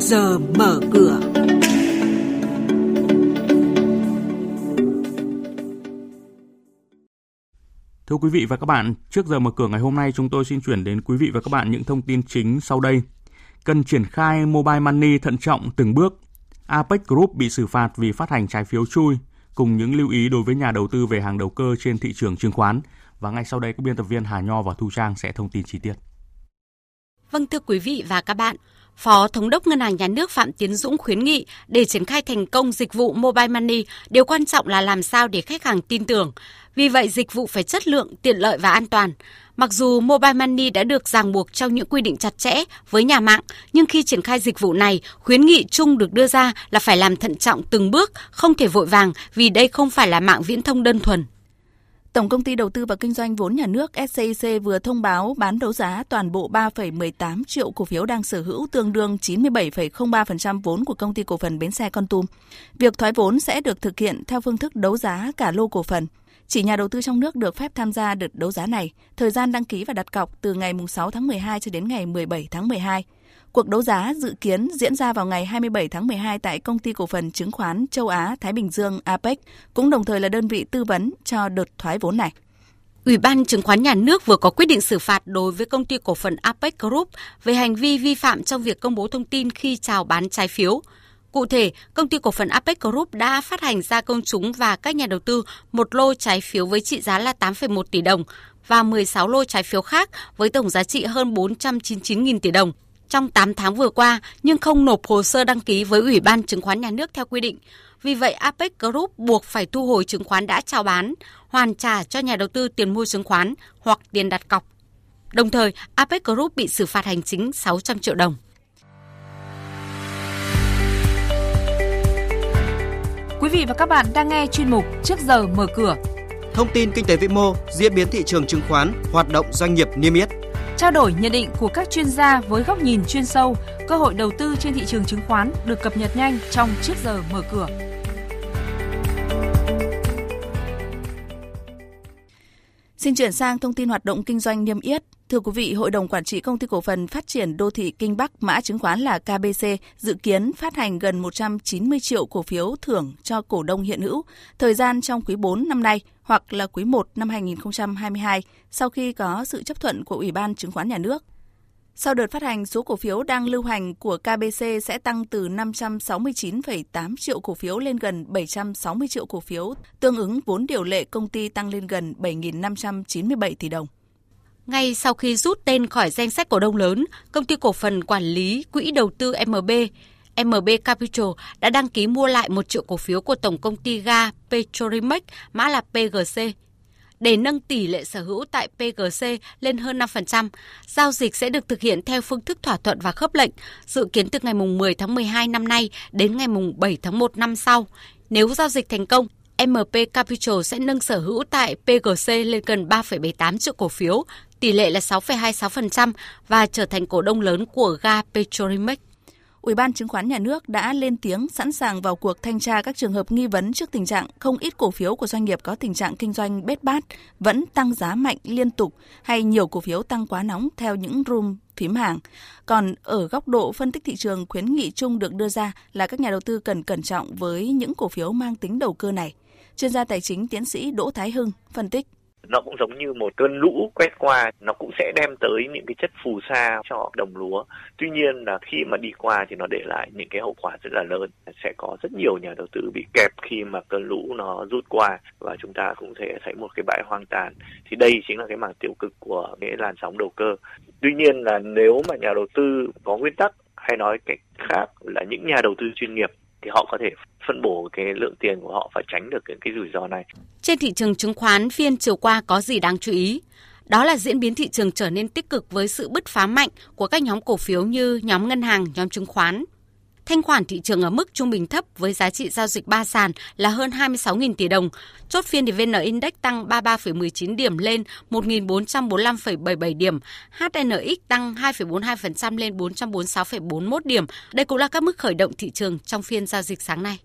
giờ mở cửa. Thưa quý vị và các bạn, trước giờ mở cửa ngày hôm nay chúng tôi xin chuyển đến quý vị và các bạn những thông tin chính sau đây. Cần triển khai mobile money thận trọng từng bước. Apex Group bị xử phạt vì phát hành trái phiếu chui, cùng những lưu ý đối với nhà đầu tư về hàng đầu cơ trên thị trường chứng khoán. Và ngay sau đây các biên tập viên Hà Nho và Thu Trang sẽ thông tin chi tiết. Vâng thưa quý vị và các bạn, Phó Thống đốc Ngân hàng Nhà nước Phạm Tiến Dũng khuyến nghị để triển khai thành công dịch vụ Mobile Money, điều quan trọng là làm sao để khách hàng tin tưởng. Vì vậy, dịch vụ phải chất lượng, tiện lợi và an toàn. Mặc dù Mobile Money đã được ràng buộc trong những quy định chặt chẽ với nhà mạng, nhưng khi triển khai dịch vụ này, khuyến nghị chung được đưa ra là phải làm thận trọng từng bước, không thể vội vàng vì đây không phải là mạng viễn thông đơn thuần. Tổng công ty đầu tư và kinh doanh vốn nhà nước SCIC vừa thông báo bán đấu giá toàn bộ 3,18 triệu cổ phiếu đang sở hữu tương đương 97,03% vốn của công ty cổ phần bến xe Con Tum. Việc thoái vốn sẽ được thực hiện theo phương thức đấu giá cả lô cổ phần. Chỉ nhà đầu tư trong nước được phép tham gia đợt đấu giá này. Thời gian đăng ký và đặt cọc từ ngày 6 tháng 12 cho đến ngày 17 tháng 12. Cuộc đấu giá dự kiến diễn ra vào ngày 27 tháng 12 tại Công ty Cổ phần Chứng khoán Châu Á Thái Bình Dương APEC, cũng đồng thời là đơn vị tư vấn cho đợt thoái vốn này. Ủy ban Chứng khoán Nhà nước vừa có quyết định xử phạt đối với công ty cổ phần APEC Group về hành vi vi phạm trong việc công bố thông tin khi chào bán trái phiếu. Cụ thể, công ty cổ phần APEC Group đã phát hành ra công chúng và các nhà đầu tư một lô trái phiếu với trị giá là 8,1 tỷ đồng và 16 lô trái phiếu khác với tổng giá trị hơn 499.000 tỷ đồng trong 8 tháng vừa qua nhưng không nộp hồ sơ đăng ký với Ủy ban Chứng khoán Nhà nước theo quy định. Vì vậy, APEC Group buộc phải thu hồi chứng khoán đã chào bán, hoàn trả cho nhà đầu tư tiền mua chứng khoán hoặc tiền đặt cọc. Đồng thời, APEC Group bị xử phạt hành chính 600 triệu đồng. Quý vị và các bạn đang nghe chuyên mục Trước giờ mở cửa. Thông tin kinh tế vĩ mô, diễn biến thị trường chứng khoán, hoạt động doanh nghiệp niêm yết trao đổi nhận định của các chuyên gia với góc nhìn chuyên sâu, cơ hội đầu tư trên thị trường chứng khoán được cập nhật nhanh trong trước giờ mở cửa. Xin chuyển sang thông tin hoạt động kinh doanh niêm yết. Thưa quý vị, Hội đồng Quản trị Công ty Cổ phần Phát triển Đô thị Kinh Bắc mã chứng khoán là KBC dự kiến phát hành gần 190 triệu cổ phiếu thưởng cho cổ đông hiện hữu, thời gian trong quý 4 năm nay hoặc là quý 1 năm 2022 sau khi có sự chấp thuận của Ủy ban Chứng khoán Nhà nước. Sau đợt phát hành, số cổ phiếu đang lưu hành của KBC sẽ tăng từ 569,8 triệu cổ phiếu lên gần 760 triệu cổ phiếu, tương ứng vốn điều lệ công ty tăng lên gần 7.597 tỷ đồng. Ngay sau khi rút tên khỏi danh sách cổ đông lớn, công ty cổ phần quản lý quỹ đầu tư MB MB Capital đã đăng ký mua lại 1 triệu cổ phiếu của tổng công ty ga Petrolimex, mã là PGC. Để nâng tỷ lệ sở hữu tại PGC lên hơn 5%, giao dịch sẽ được thực hiện theo phương thức thỏa thuận và khớp lệnh, dự kiến từ ngày 10 tháng 12 năm nay đến ngày 7 tháng 1 năm sau. Nếu giao dịch thành công, MP Capital sẽ nâng sở hữu tại PGC lên gần 3,78 triệu cổ phiếu, tỷ lệ là 6,26% và trở thành cổ đông lớn của ga Petrolimex. Ủy ban Chứng khoán Nhà nước đã lên tiếng sẵn sàng vào cuộc thanh tra các trường hợp nghi vấn trước tình trạng không ít cổ phiếu của doanh nghiệp có tình trạng kinh doanh bết bát vẫn tăng giá mạnh liên tục hay nhiều cổ phiếu tăng quá nóng theo những room phím hàng. Còn ở góc độ phân tích thị trường, khuyến nghị chung được đưa ra là các nhà đầu tư cần cẩn trọng với những cổ phiếu mang tính đầu cơ này. Chuyên gia tài chính tiến sĩ Đỗ Thái Hưng phân tích nó cũng giống như một cơn lũ quét qua, nó cũng sẽ đem tới những cái chất phù sa cho đồng lúa. Tuy nhiên là khi mà đi qua thì nó để lại những cái hậu quả rất là lớn. Sẽ có rất nhiều nhà đầu tư bị kẹp khi mà cơn lũ nó rút qua và chúng ta cũng sẽ thấy một cái bãi hoang tàn. Thì đây chính là cái mảng tiêu cực của cái làn sóng đầu cơ. Tuy nhiên là nếu mà nhà đầu tư có nguyên tắc hay nói cách khác là những nhà đầu tư chuyên nghiệp thì họ có thể phân bổ cái lượng tiền của họ và tránh được những cái rủi ro này. Trên thị trường chứng khoán phiên chiều qua có gì đáng chú ý? Đó là diễn biến thị trường trở nên tích cực với sự bứt phá mạnh của các nhóm cổ phiếu như nhóm ngân hàng, nhóm chứng khoán, Thanh khoản thị trường ở mức trung bình thấp với giá trị giao dịch ba sàn là hơn 26.000 tỷ đồng. Chốt phiên thì VN Index tăng 33,19 điểm lên 1.445,77 điểm. HNX tăng 2,42% lên 446,41 điểm. Đây cũng là các mức khởi động thị trường trong phiên giao dịch sáng nay.